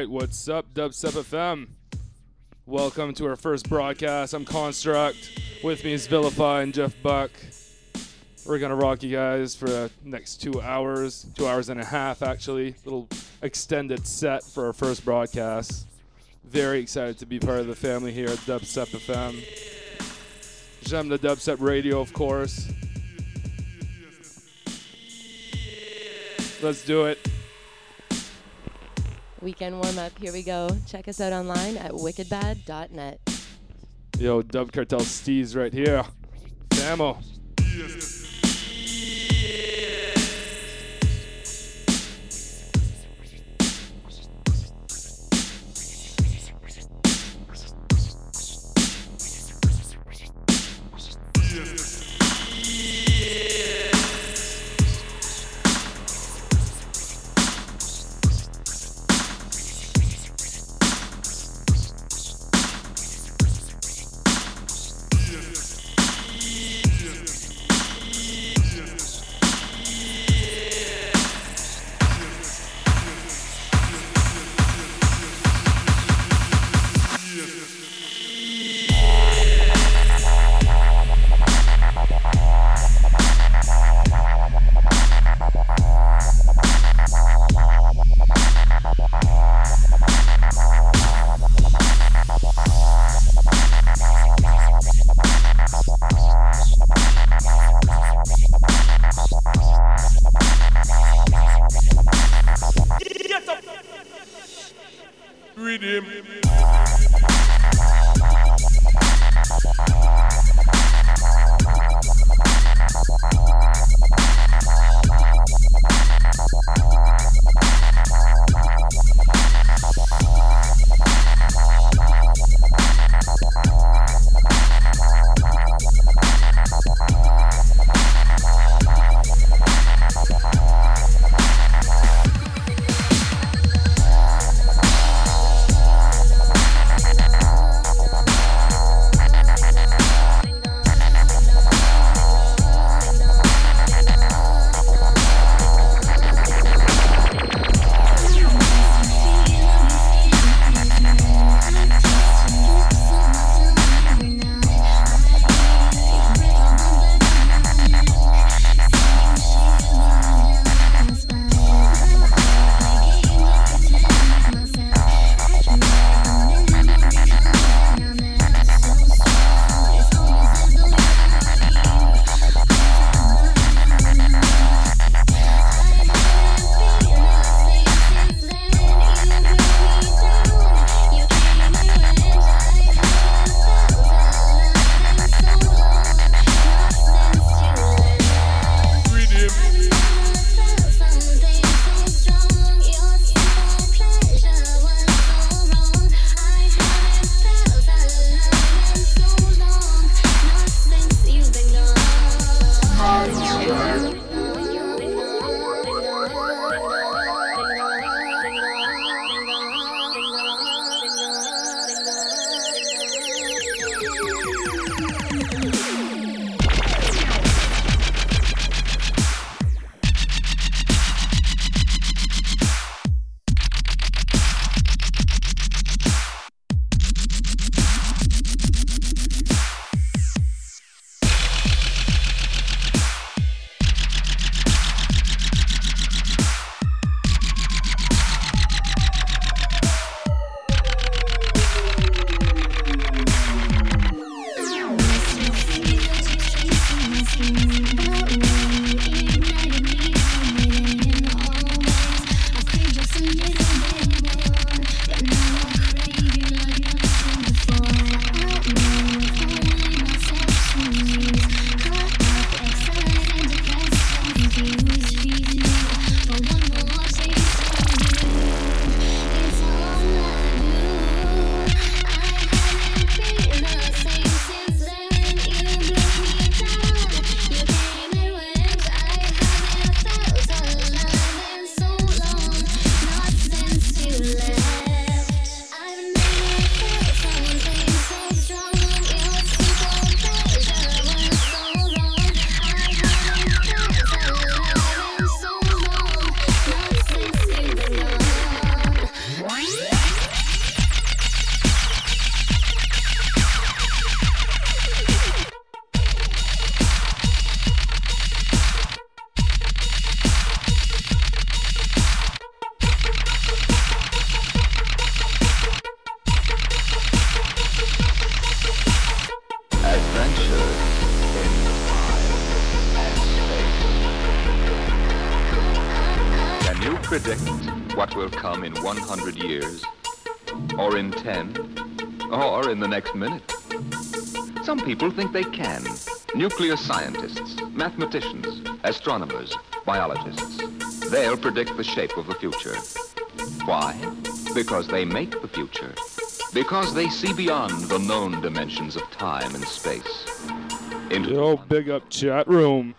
right, what's up, Dubstep FM? Welcome to our first broadcast. I'm Construct. With me is Vilify and Jeff Buck. We're gonna rock you guys for the next two hours, two hours and a half actually. Little extended set for our first broadcast. Very excited to be part of the family here at Dubstep FM. J'aime the Dubstep Radio, of course. Let's do it. Weekend warm up. Here we go. Check us out online at wickedbad.net. Yo, Dub Cartel Steez right here. Samo. predict Nuclear scientists, mathematicians, astronomers, biologists. They'll predict the shape of the future. Why? Because they make the future. Because they see beyond the known dimensions of time and space. Into Yo, big up chat room.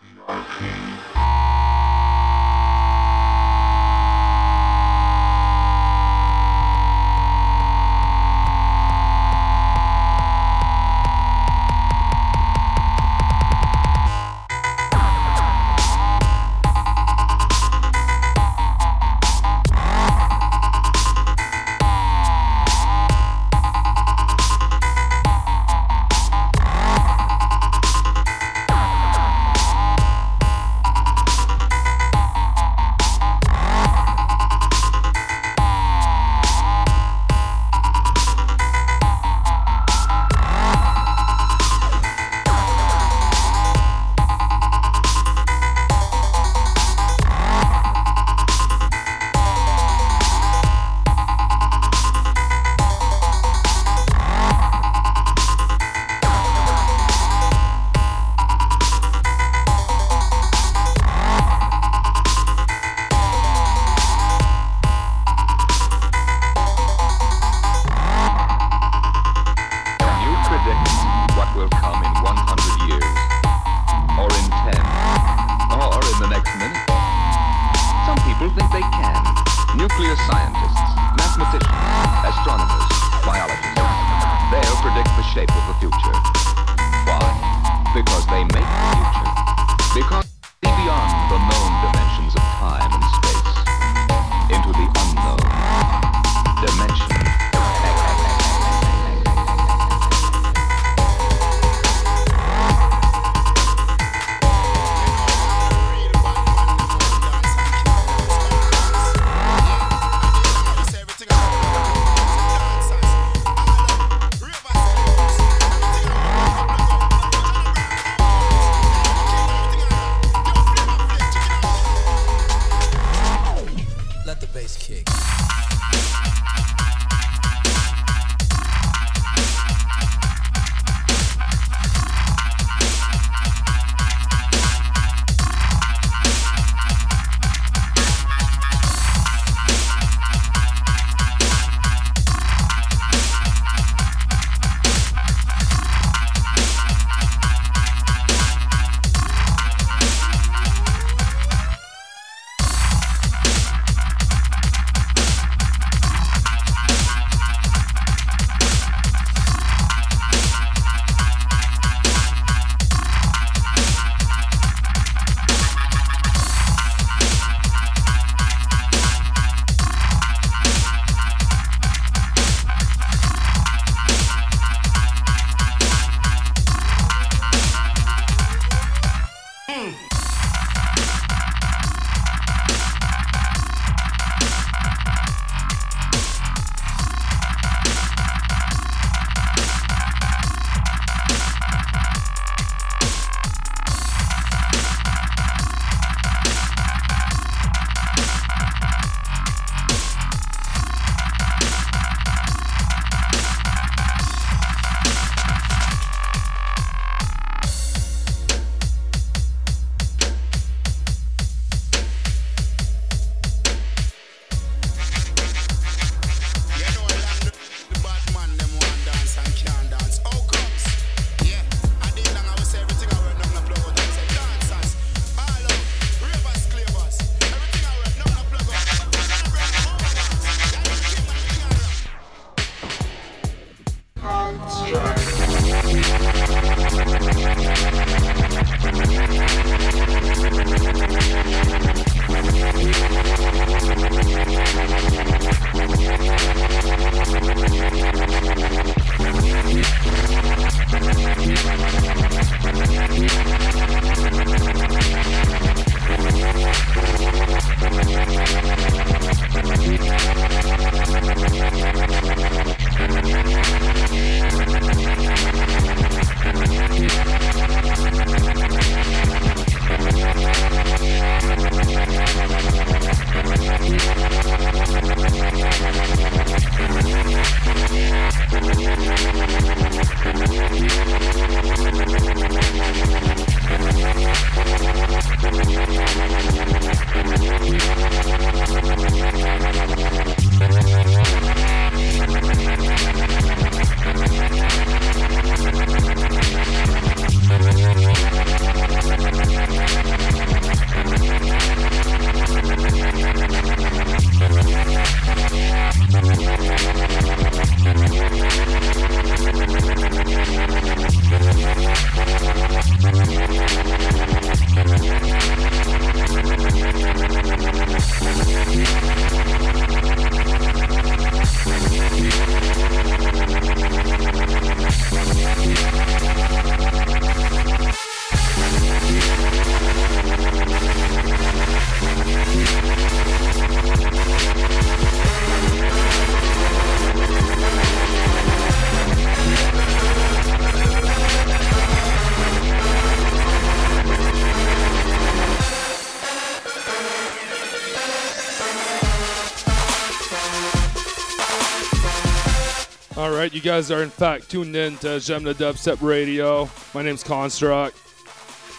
Right, you guys are in fact tuned in to Gemna Dubstep Radio. My name's Construct.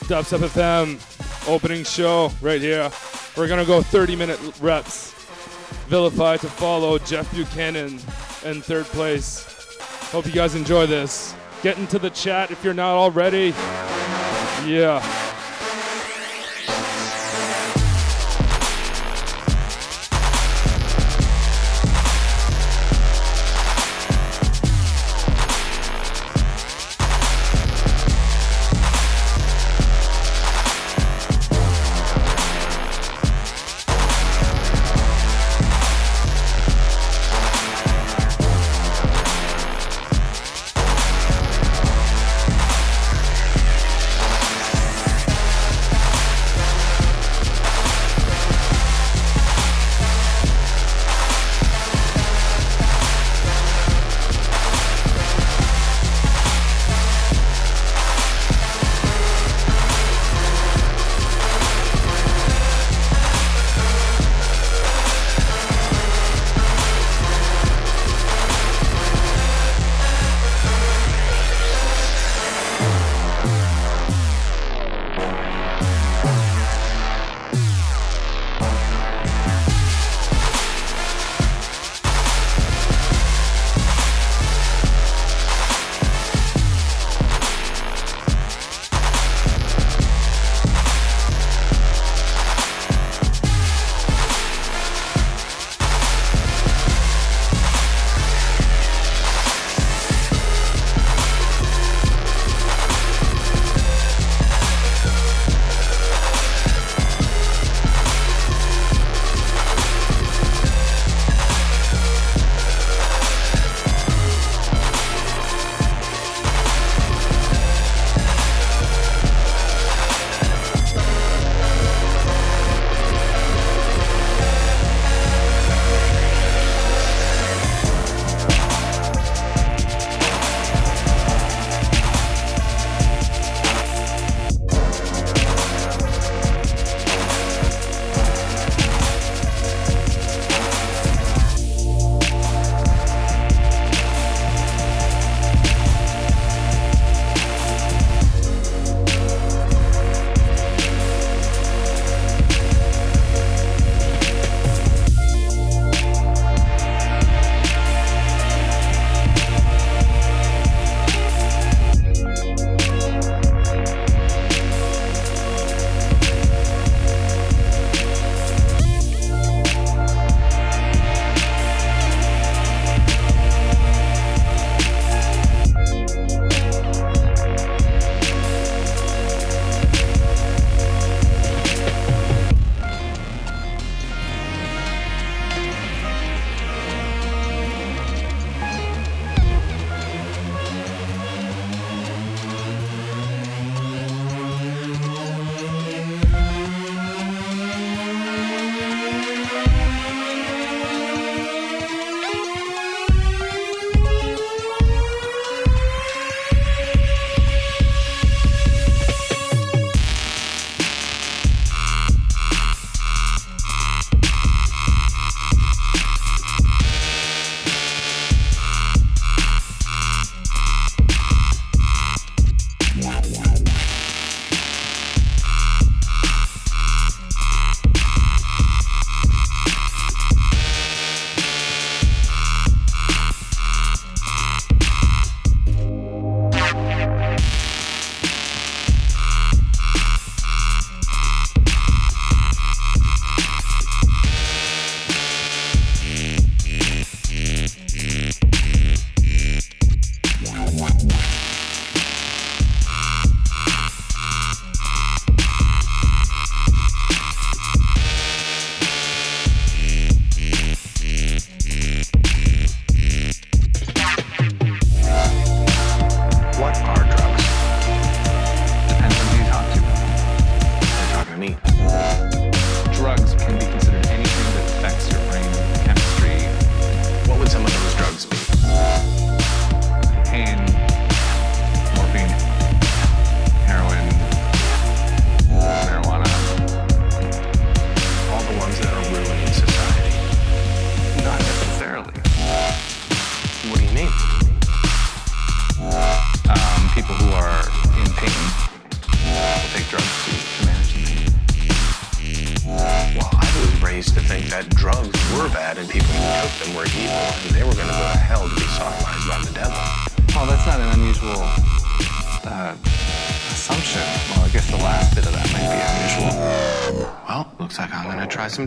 Dubstep FM opening show right here. We're gonna go 30 minute reps. Vilify to follow. Jeff Buchanan in third place. Hope you guys enjoy this. Get into the chat if you're not already. Yeah.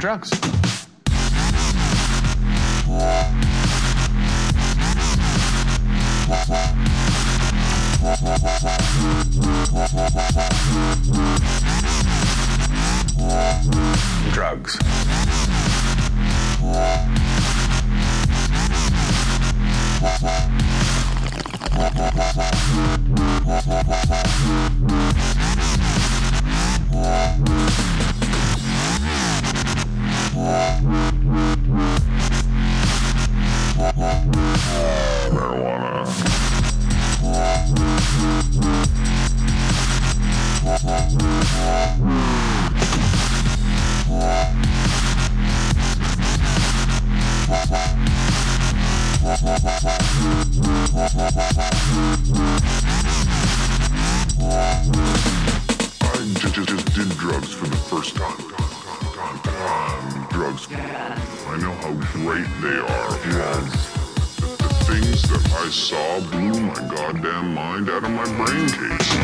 drugs. Drugs. Drugs. I just, just did drugs for the first time. Um, drugs. I know how great they are. The, the things that I saw blew my goddamn mind out of my brain case.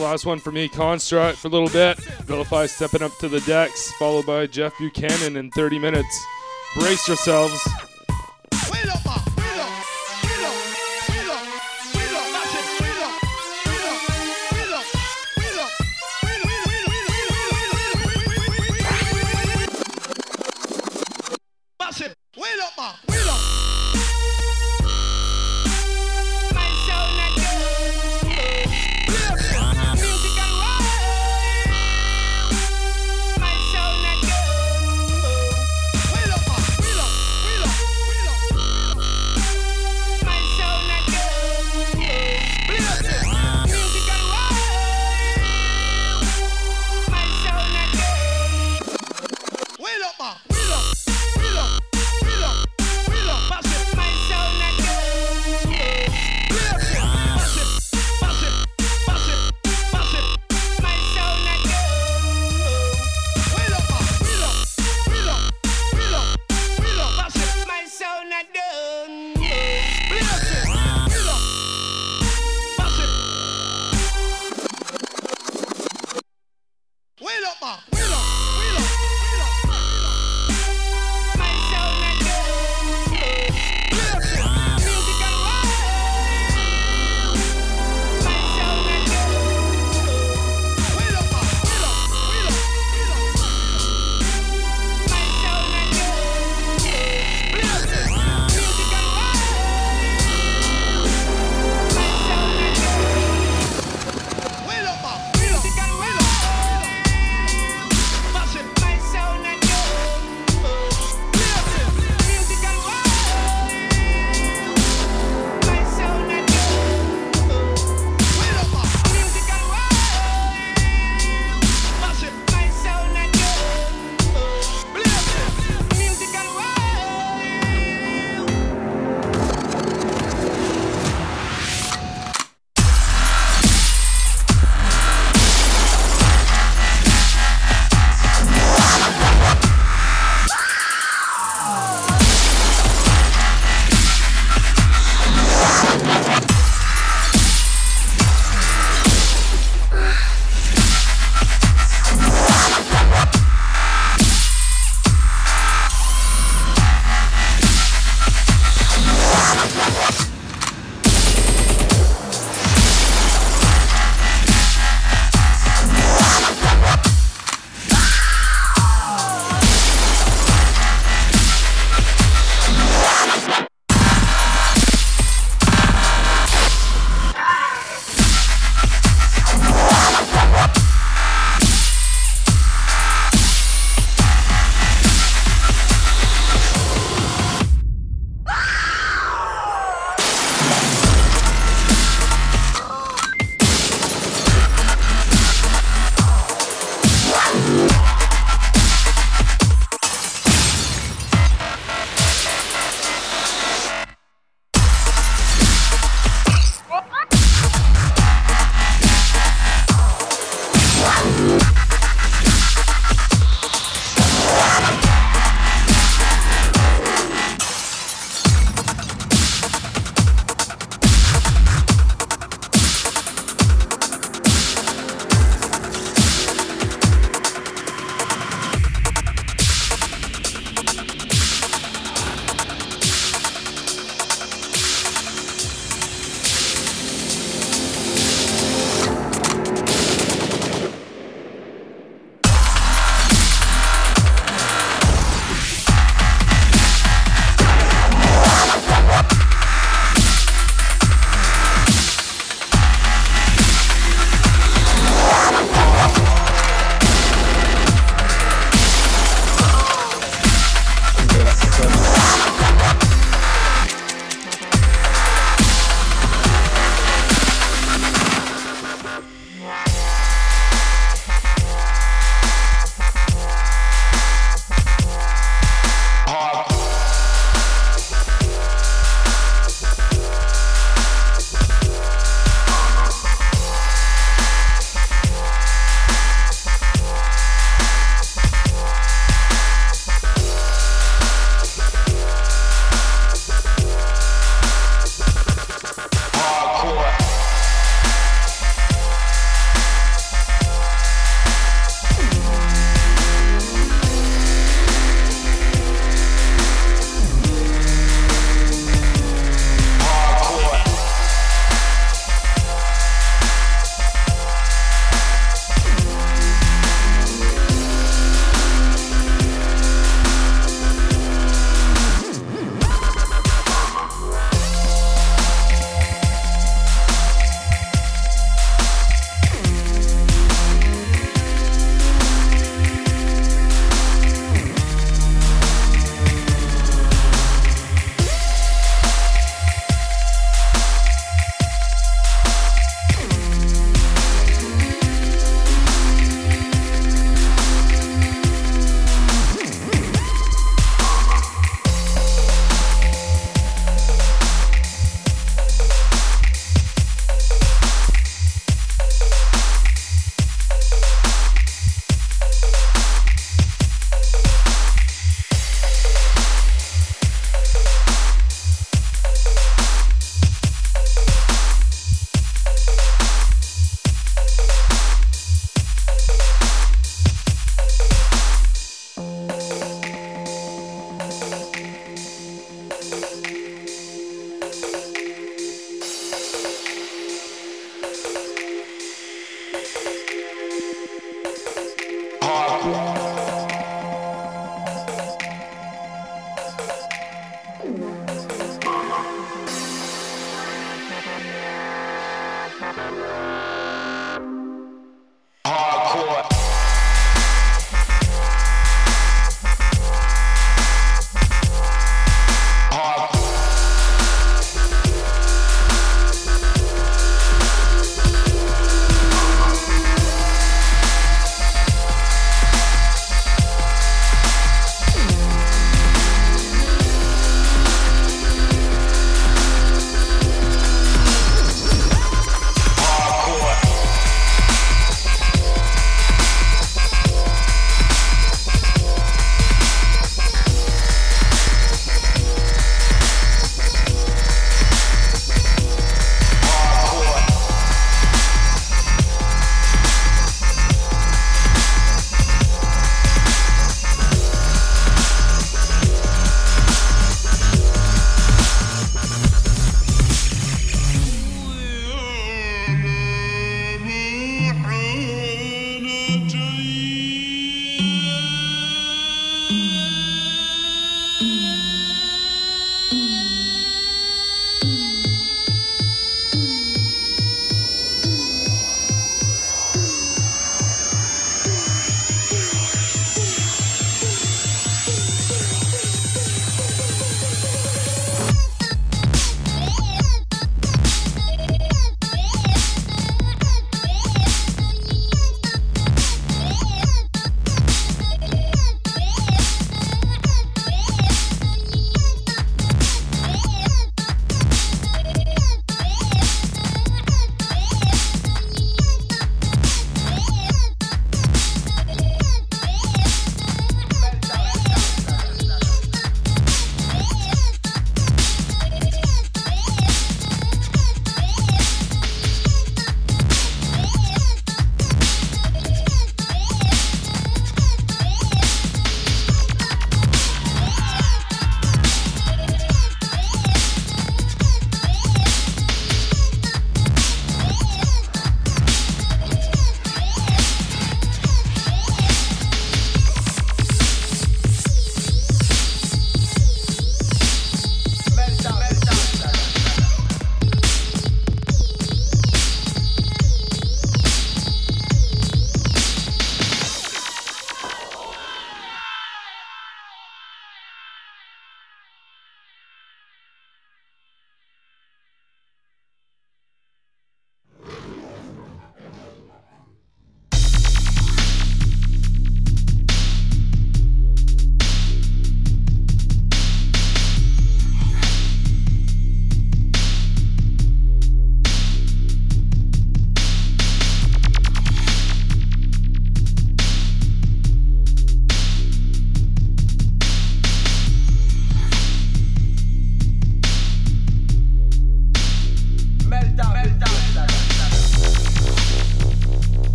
last one for me. Construct for a little bit. Vilify stepping up to the decks, followed by Jeff Buchanan in 30 minutes. Brace yourselves.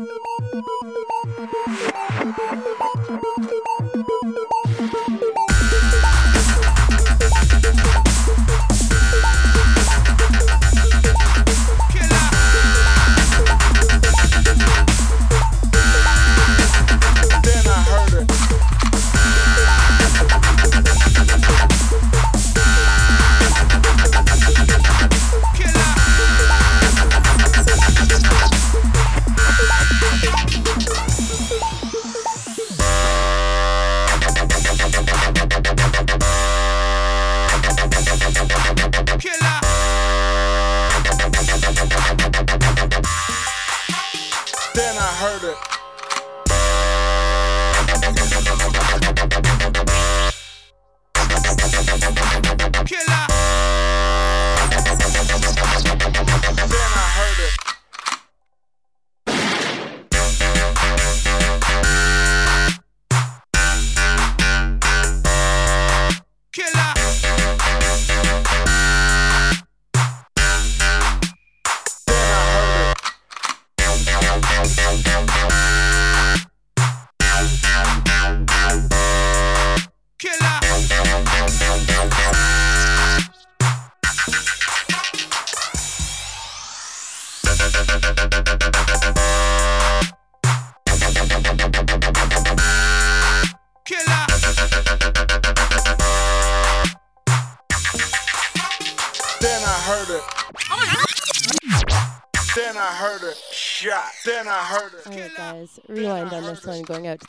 Thank you.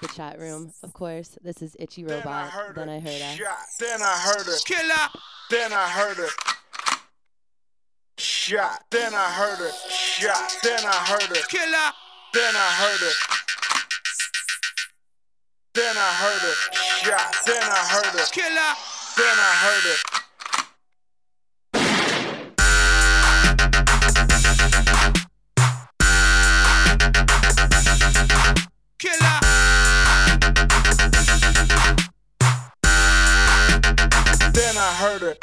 The chat room, of course. This is Itchy Then I Robot. heard Then. I heard it. Shot. Then I heard it. Killer. Then I heard it. Shot. Then I heard it. Shot. Then I heard it. Killer. Then I heard it. Then I heard it. Shot. Then I heard it. Killer. Then I heard it. Then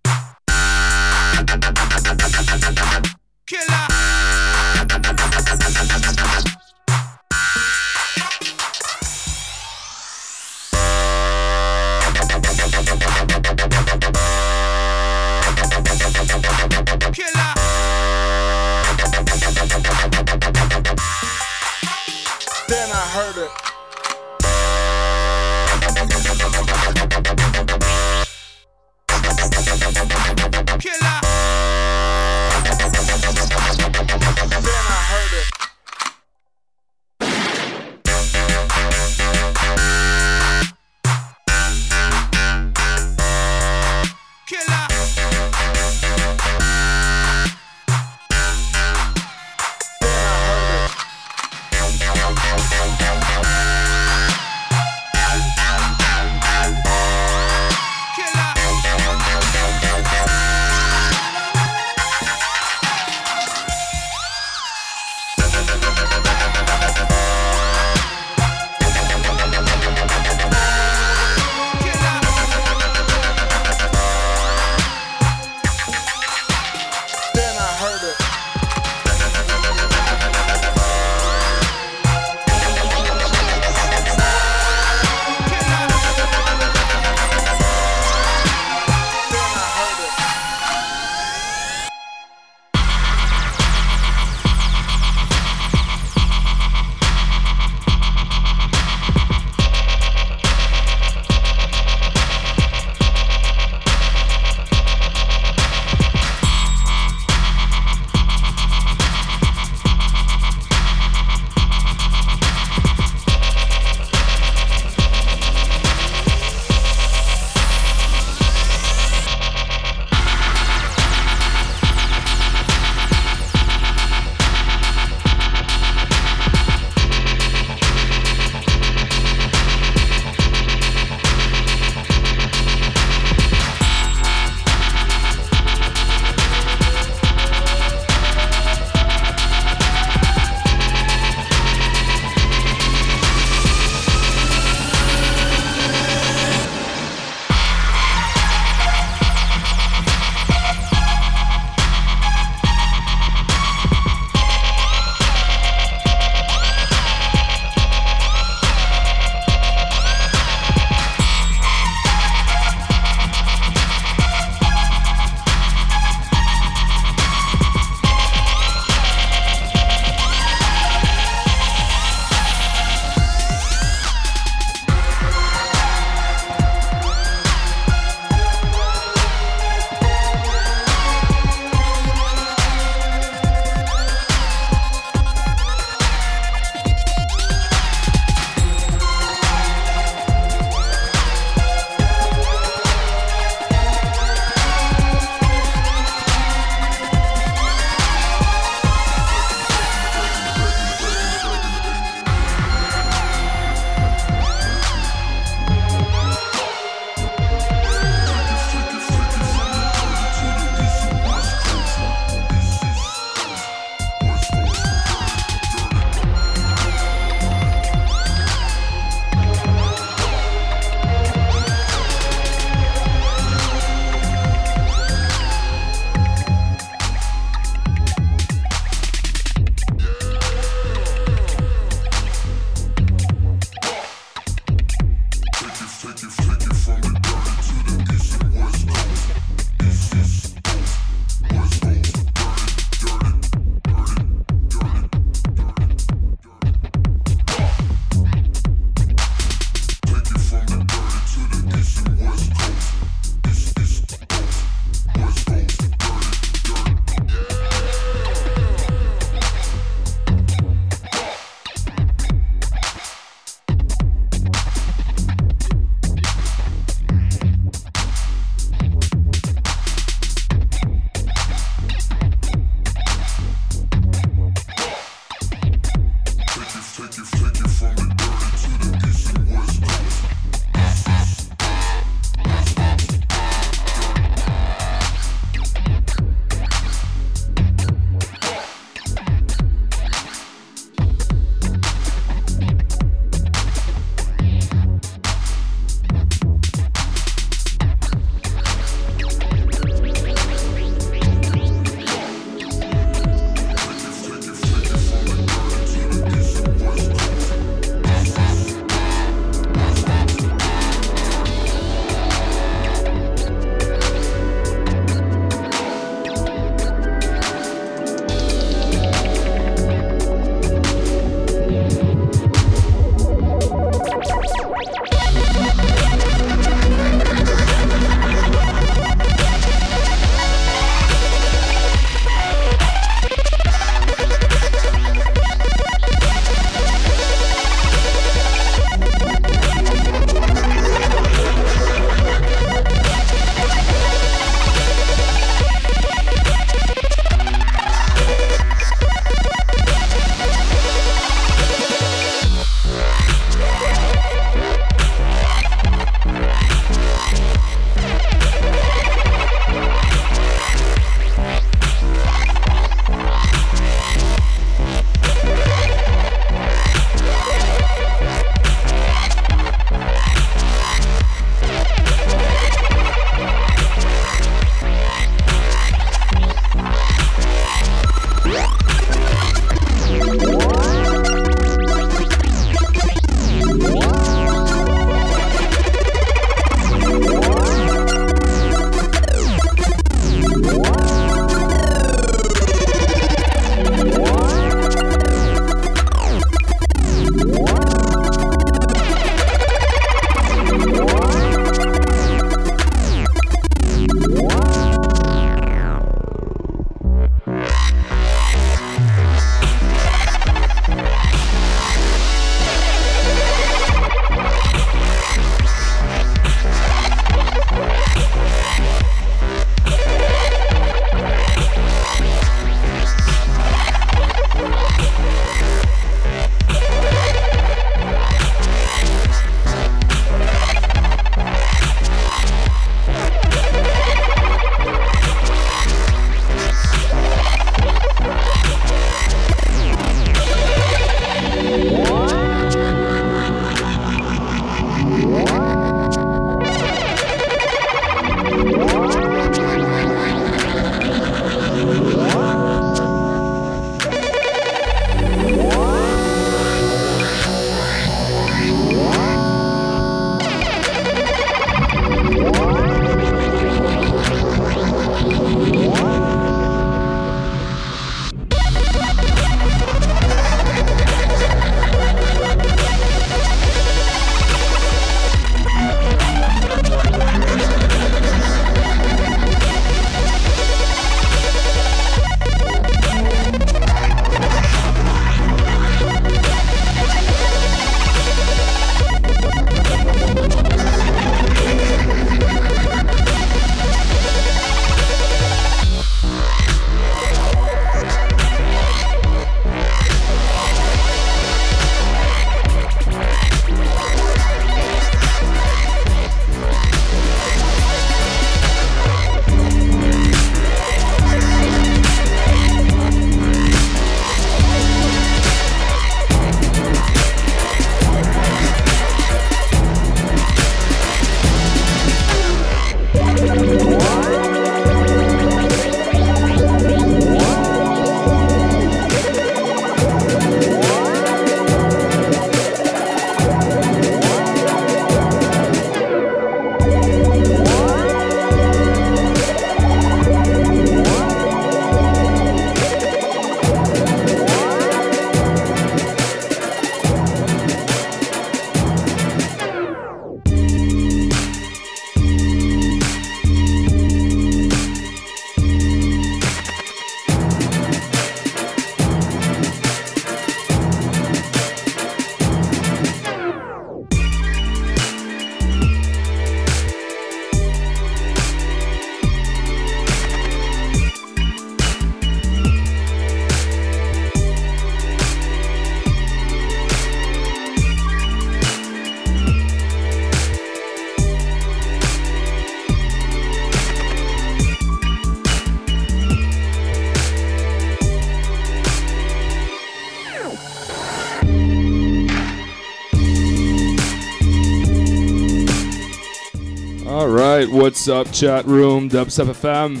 right, what's up, chat room, Dubstep FM?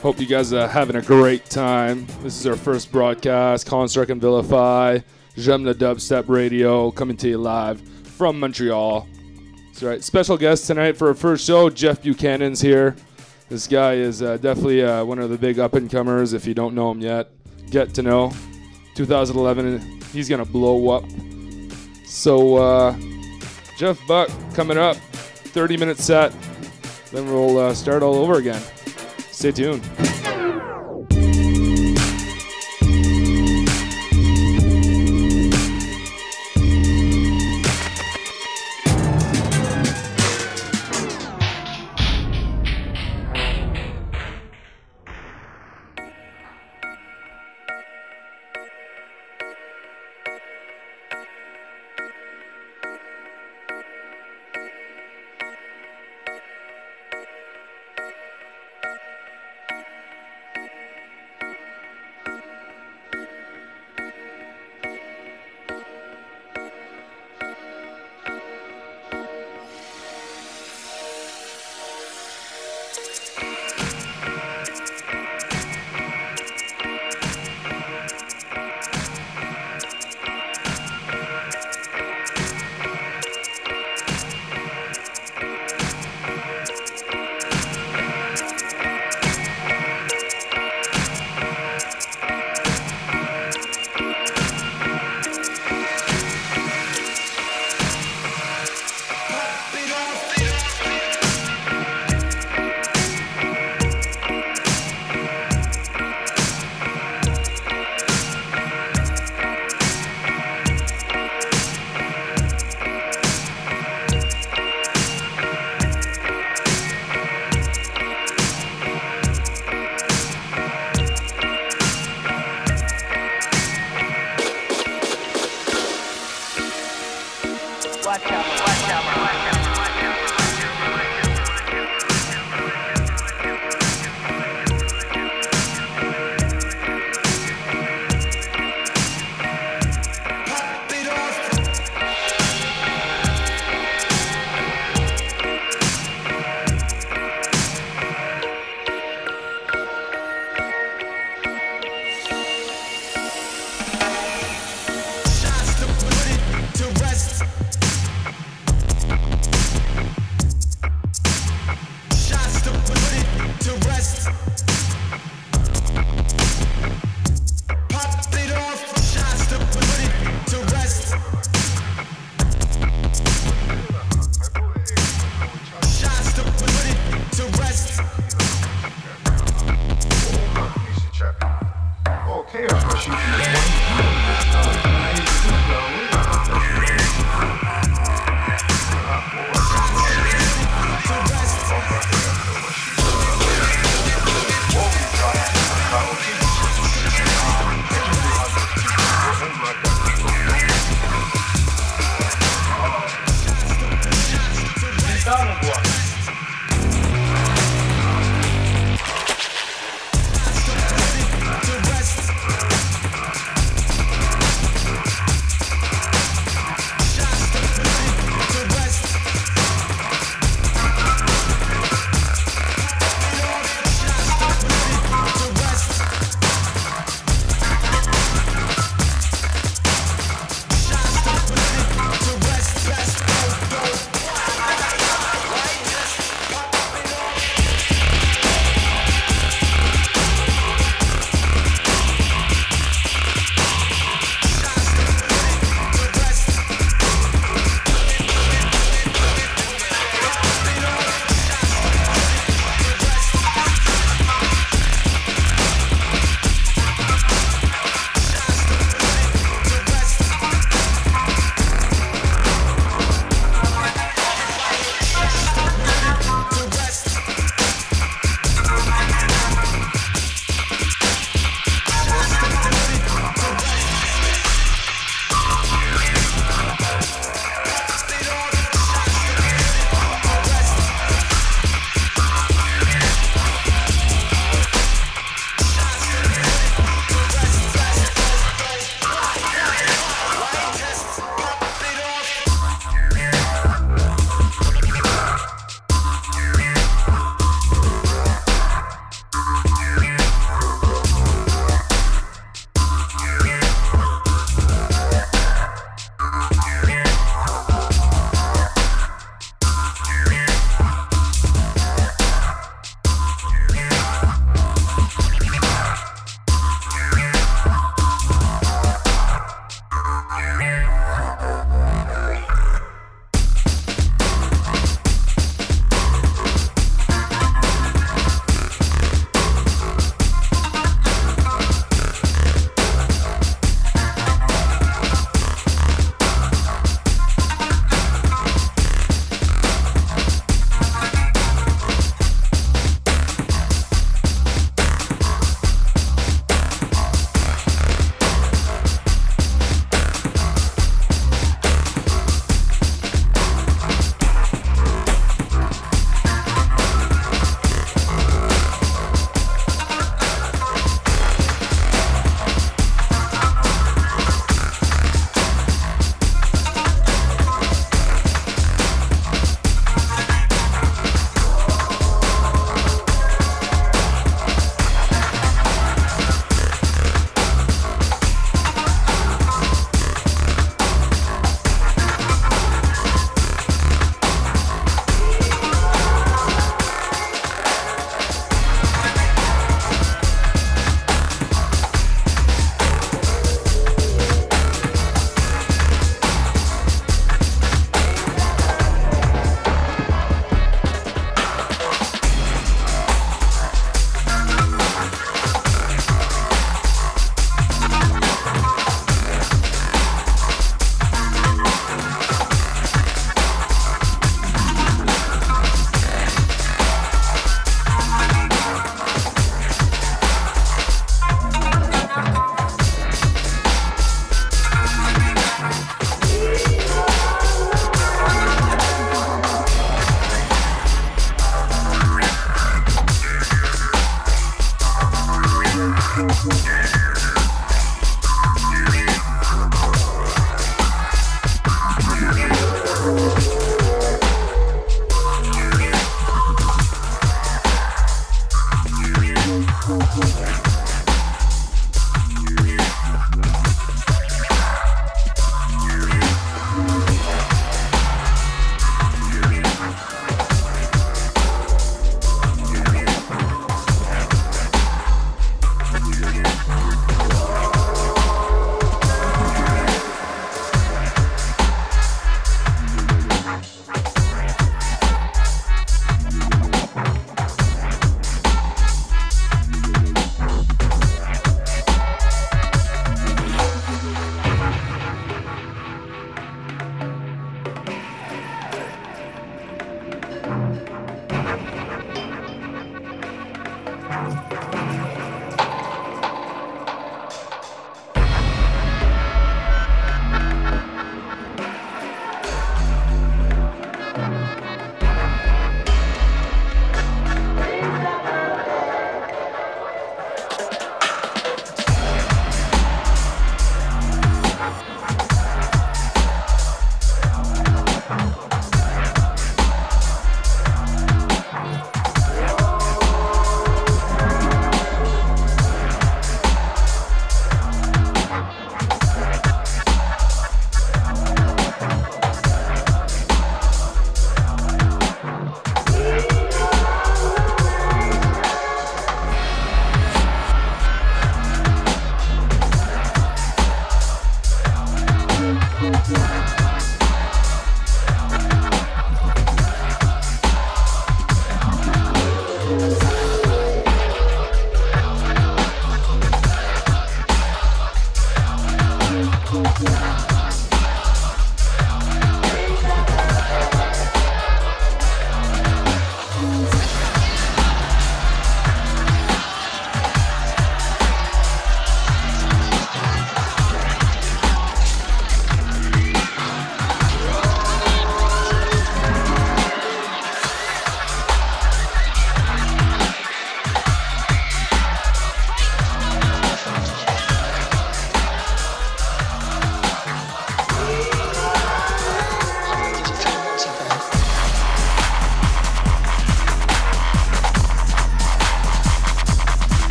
Hope you guys are having a great time. This is our first broadcast, Construct and Vilify, J'aime le Dubstep Radio, coming to you live from Montreal. That's right. Special guest tonight for our first show, Jeff Buchanan's here. This guy is uh, definitely uh, one of the big up and comers. If you don't know him yet, get to know. 2011, he's gonna blow up. So, uh, Jeff Buck coming up, 30 minute set. Then we'll uh, start all over again. Stay tuned.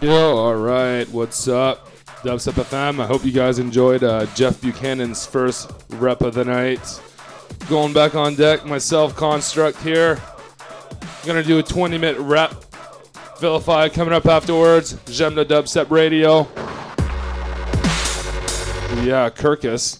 Yo, all right. What's up? Dubstep FM. I hope you guys enjoyed uh, Jeff Buchanan's first rep of the night. Going back on deck, myself, Construct here. Gonna do a 20 minute rep. Vilify coming up afterwards. Jemna Dubstep Radio. Yeah, Kirkus.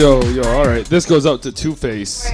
Yo, yo, all right. This goes out to Two Face.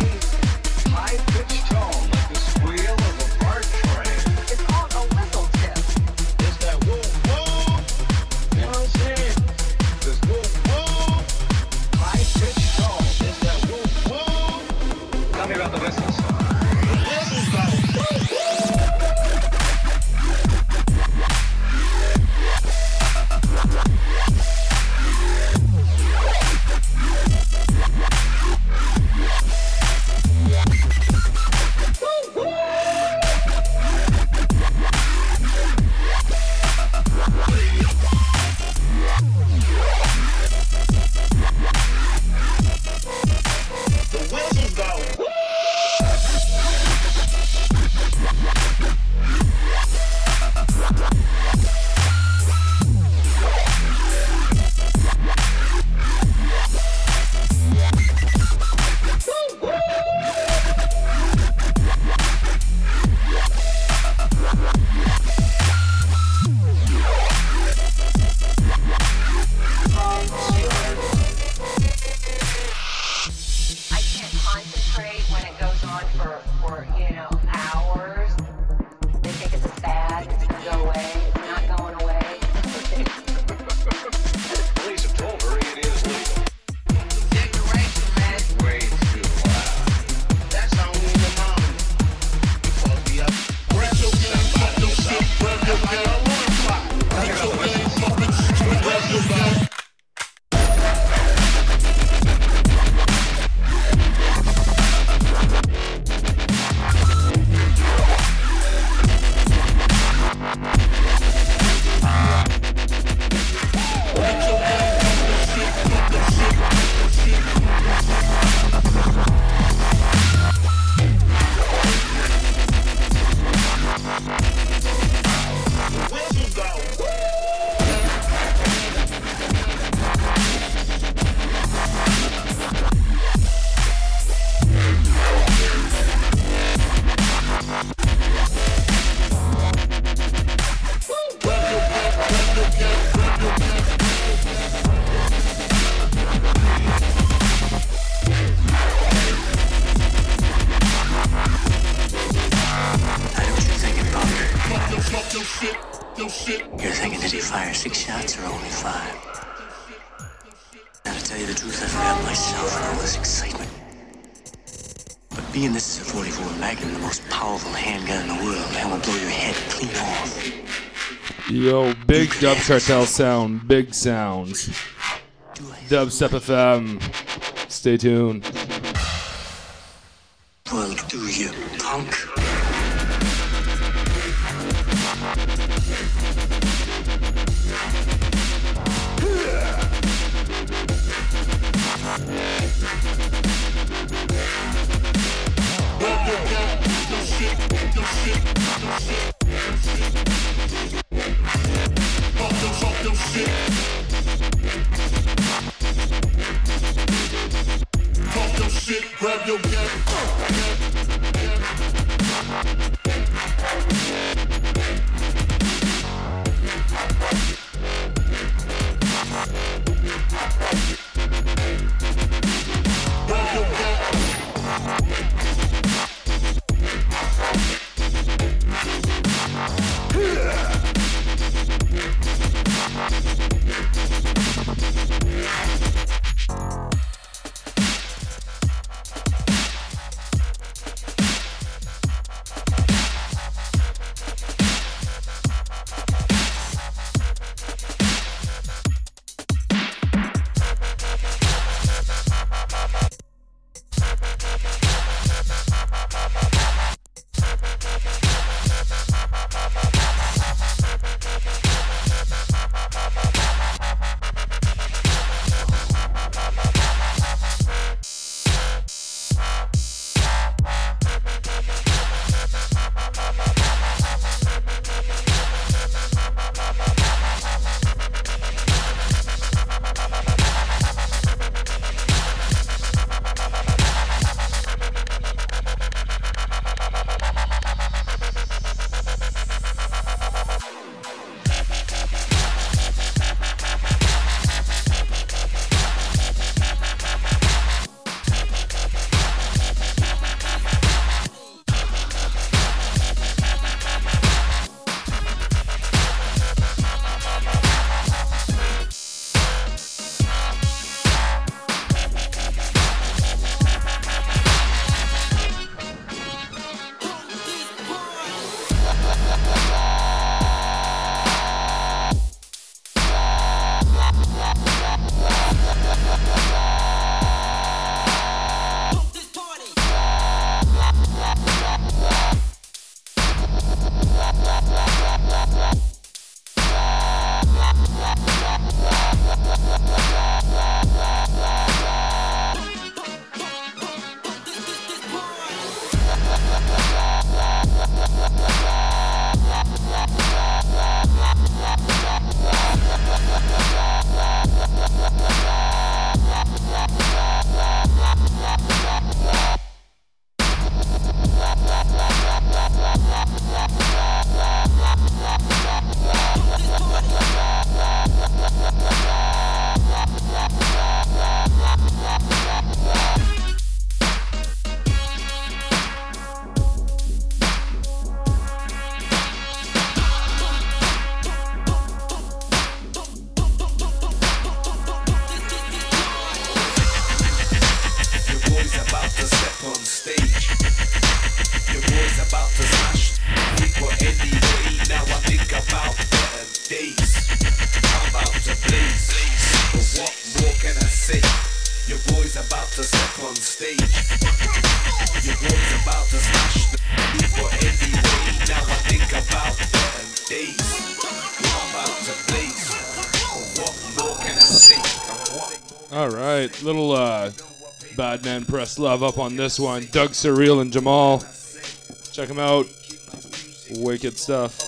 Cartel sound, big sounds. Dubstep FM. Stay tuned. Press Love up on this one. Doug Surreal and Jamal. Check them out. Wicked stuff.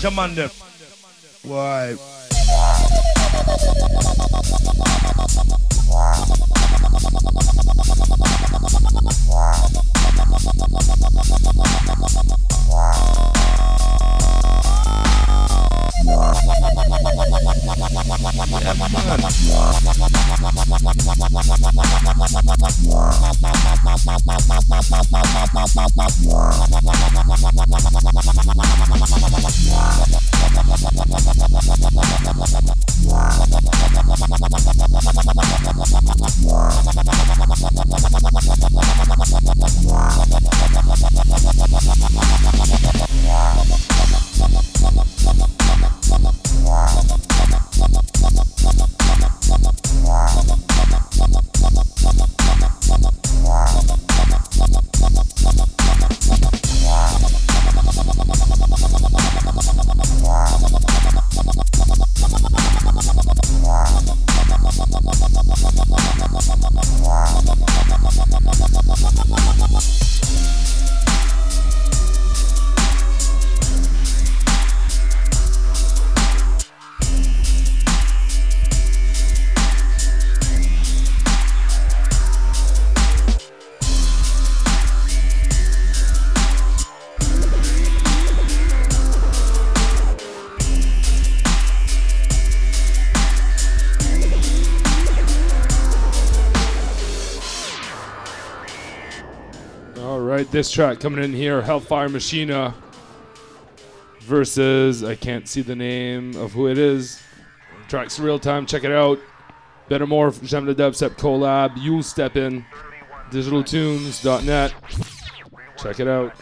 Ganja man them. This track coming in here, Hellfire Machina versus I can't see the name of who it is. Track's real time. Check it out. Better more Jam the Dubstep collab. You'll step in. Digitaltunes.net. Check it out.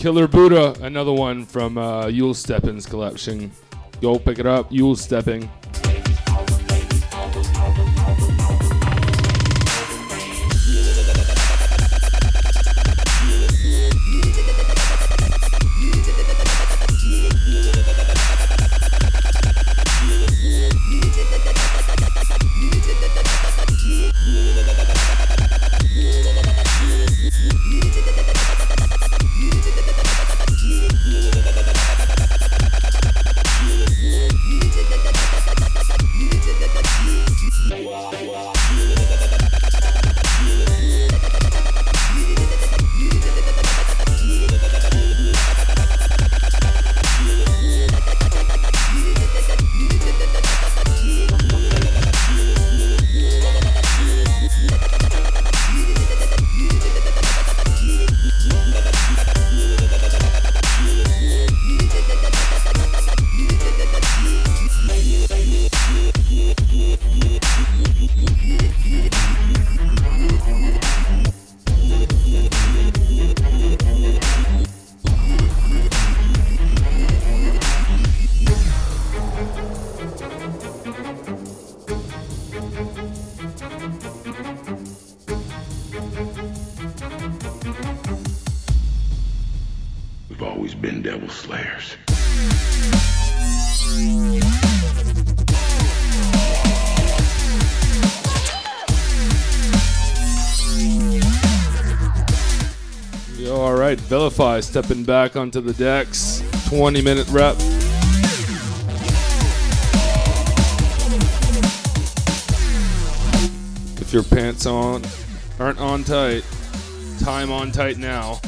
Killer Buddha, another one from uh, Yule Steppin's collection. Go pick it up, Yule Stepping. Stepping back onto the decks. 20 minute rep. If your pants on aren't on tight, time on tight now.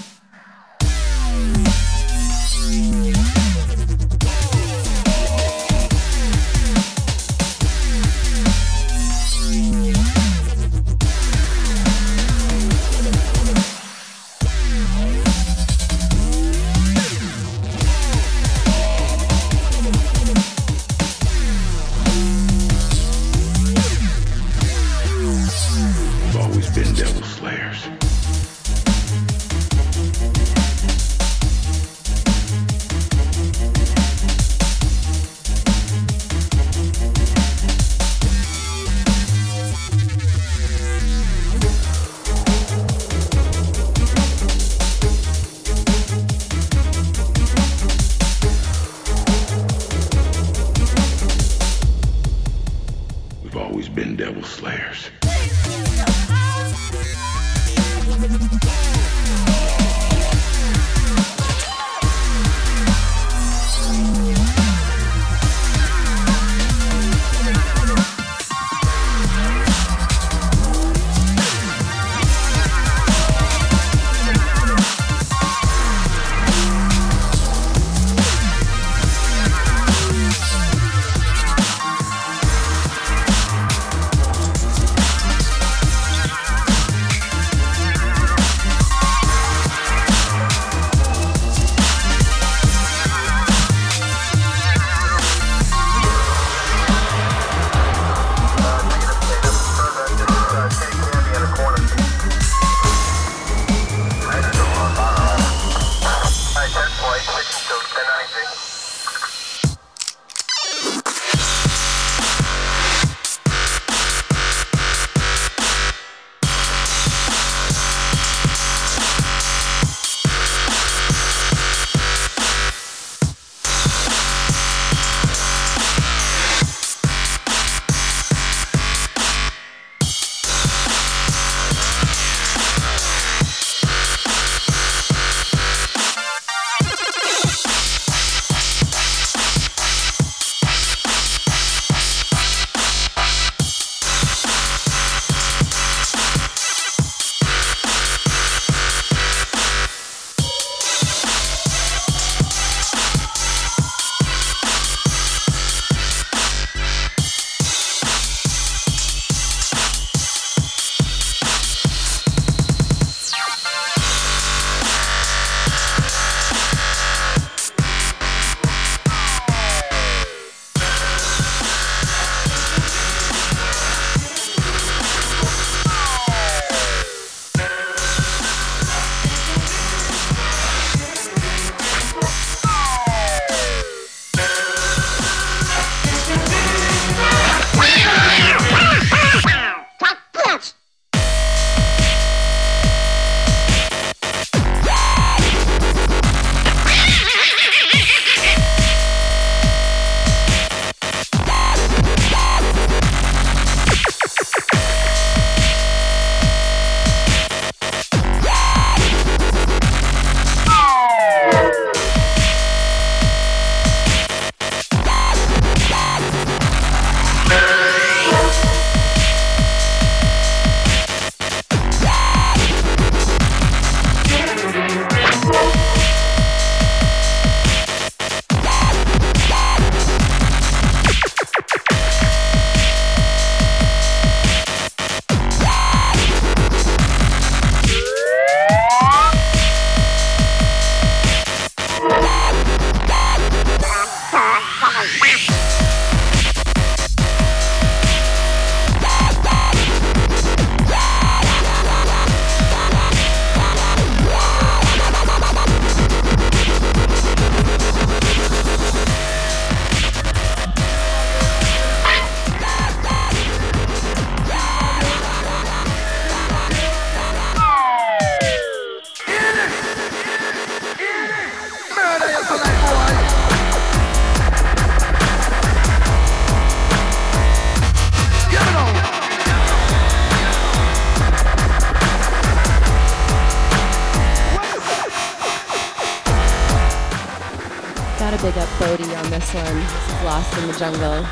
Lost in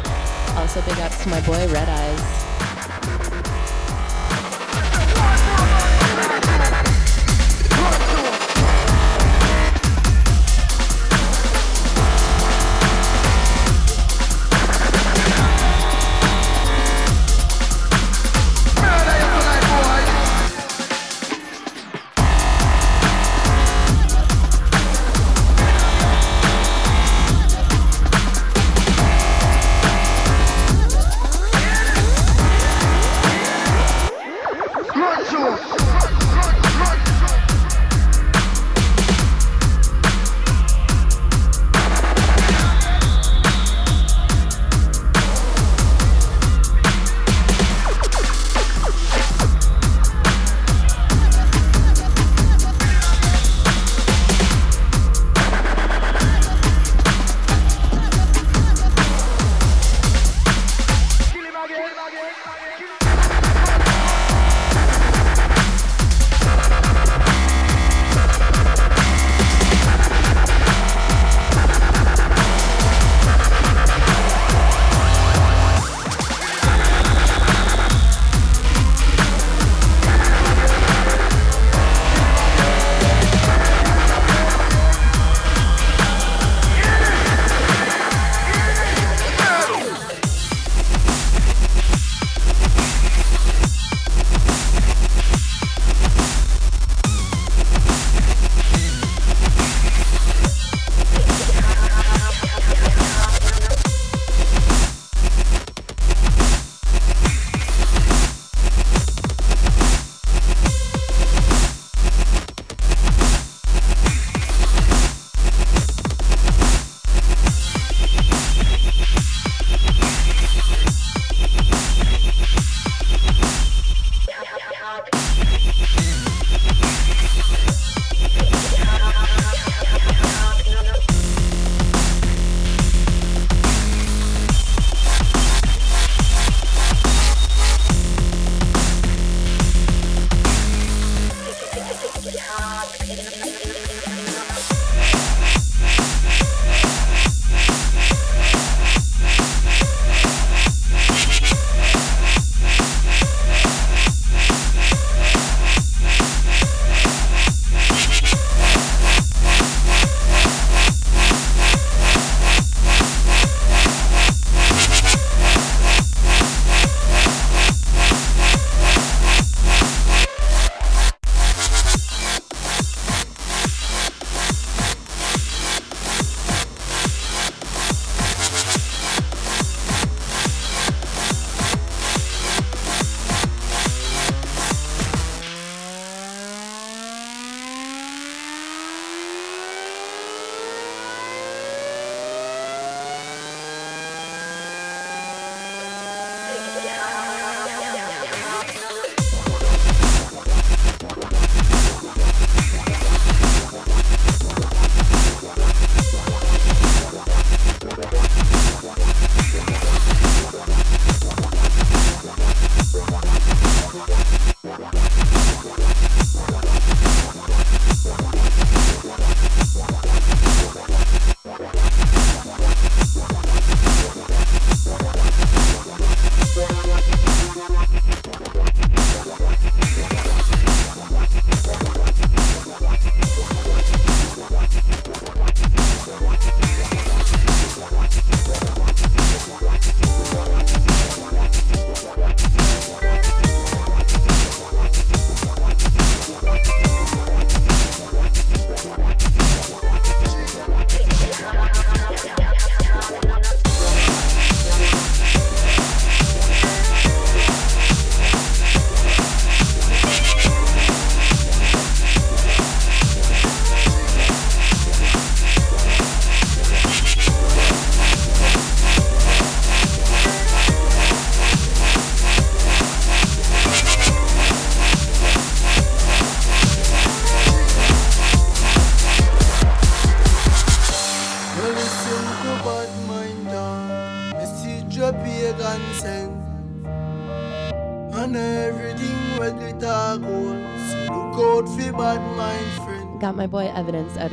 Evidence out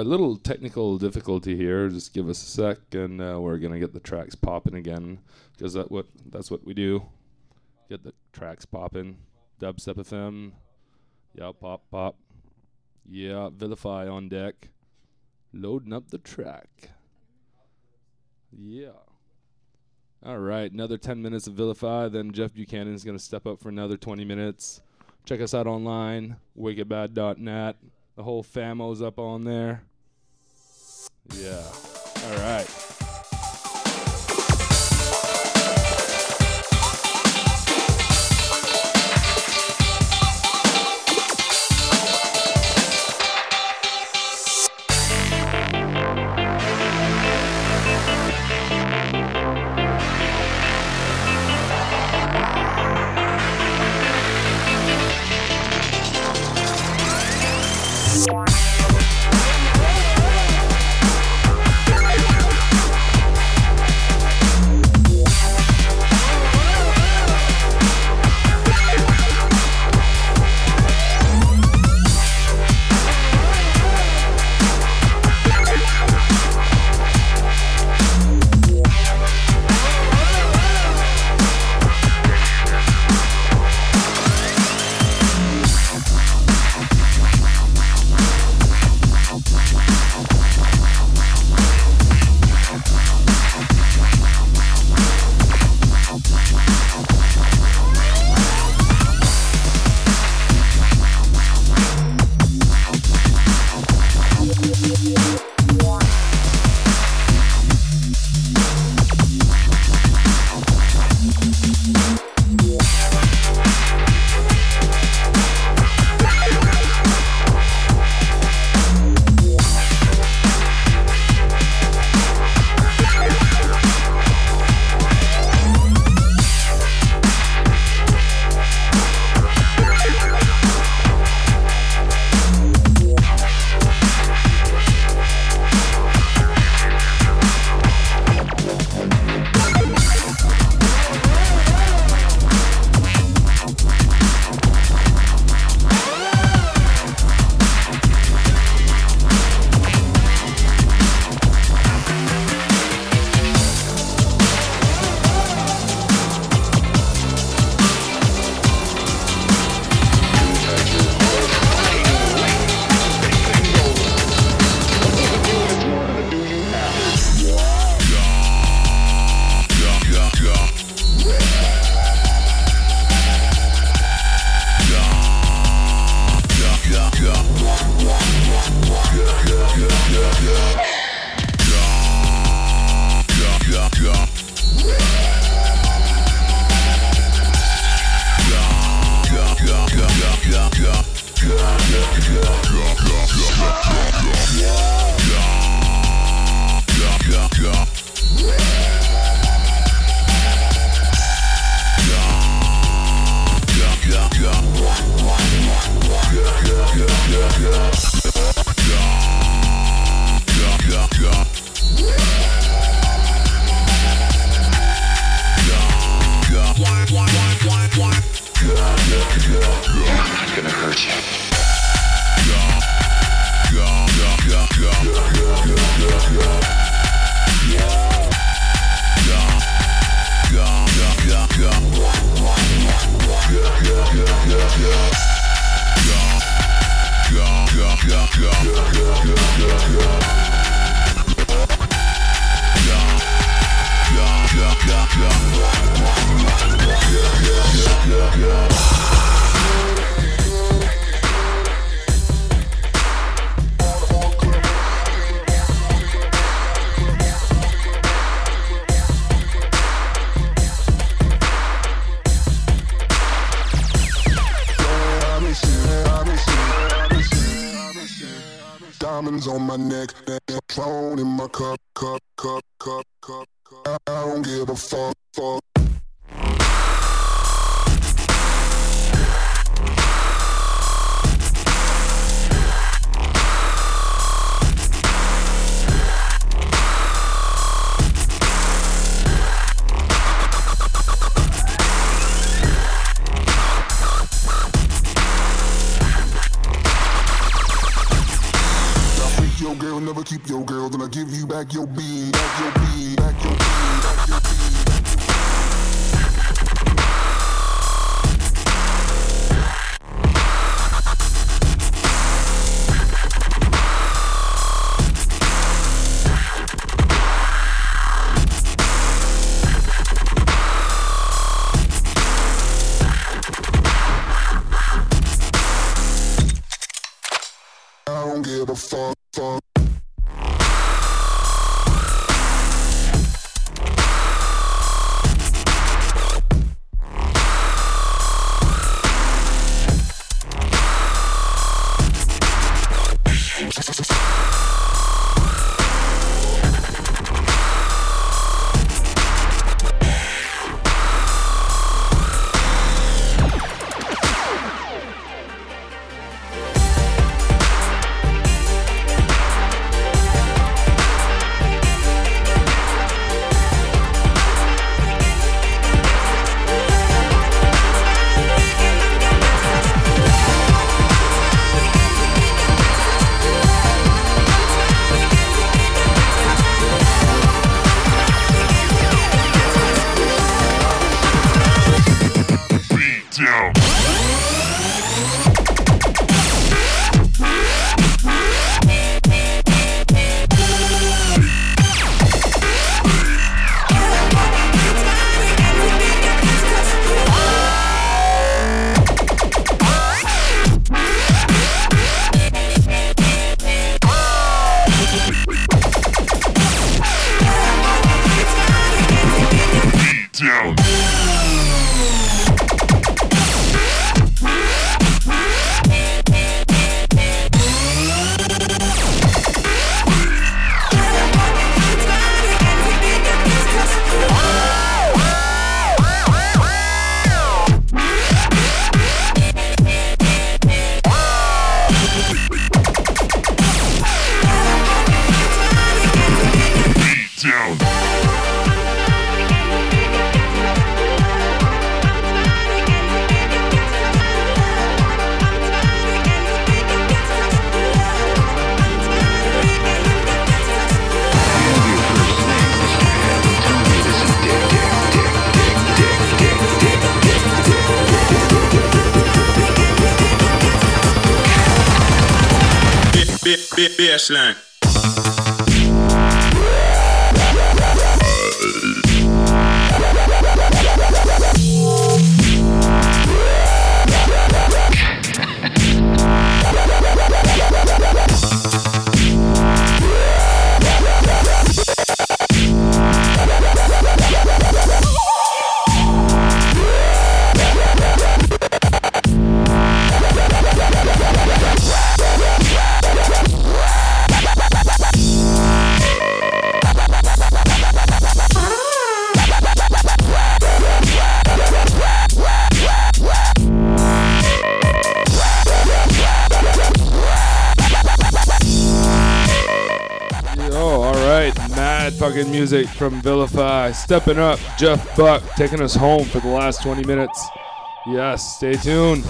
a little technical difficulty here. Just give us a sec, and uh, we're gonna get the tracks popping again, because that what that's what we do. Get the tracks popping. Dubstep FM. Yeah, pop pop. Yeah, Vilify on deck. Loading up the track. Yeah. All right, another 10 minutes of Vilify. Then Jeff Buchanan is going to step up for another 20 minutes. Check us out online, wickedbad.net. The whole famo's up on there. Yeah. All right. bag, you'll be Bassline. good music from Vilify. Stepping up, Jeff Buck taking us home for the last 20 minutes. Yes, stay tuned.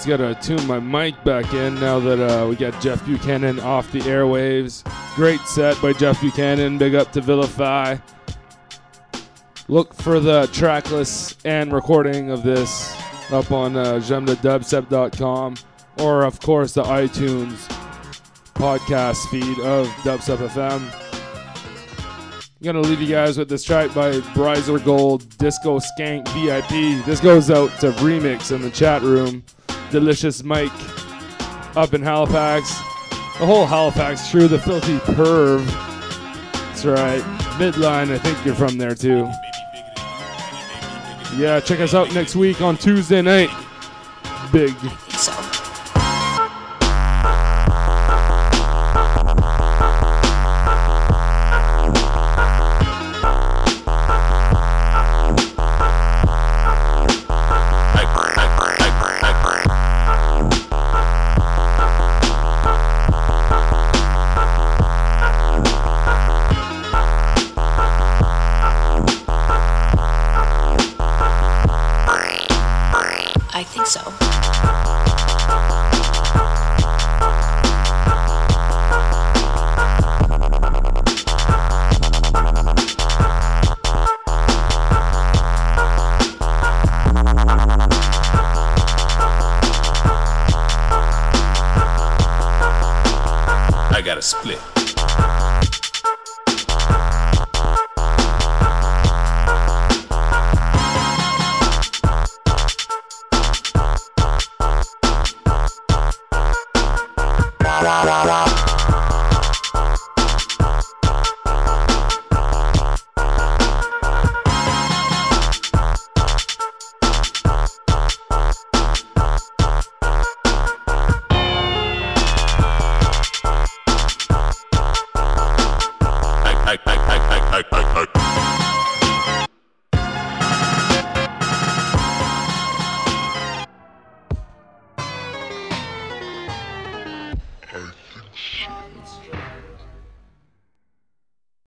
Just gotta tune my mic back in now that uh, we got Jeff Buchanan off the airwaves. Great set by Jeff Buchanan. Big up to Vilify. Look for the track list and recording of this up on uh, jemdedubstep.com or, of course, the iTunes podcast feed of Dubstep FM. I'm gonna leave you guys with this track by Bryzer Gold, Disco Skank VIP. This goes out to Remix in the chat room. Delicious Mike up in Halifax. The whole Halifax crew, the filthy perv. That's right. Midline, I think you're from there too. Yeah, check us out next week on Tuesday night. Big.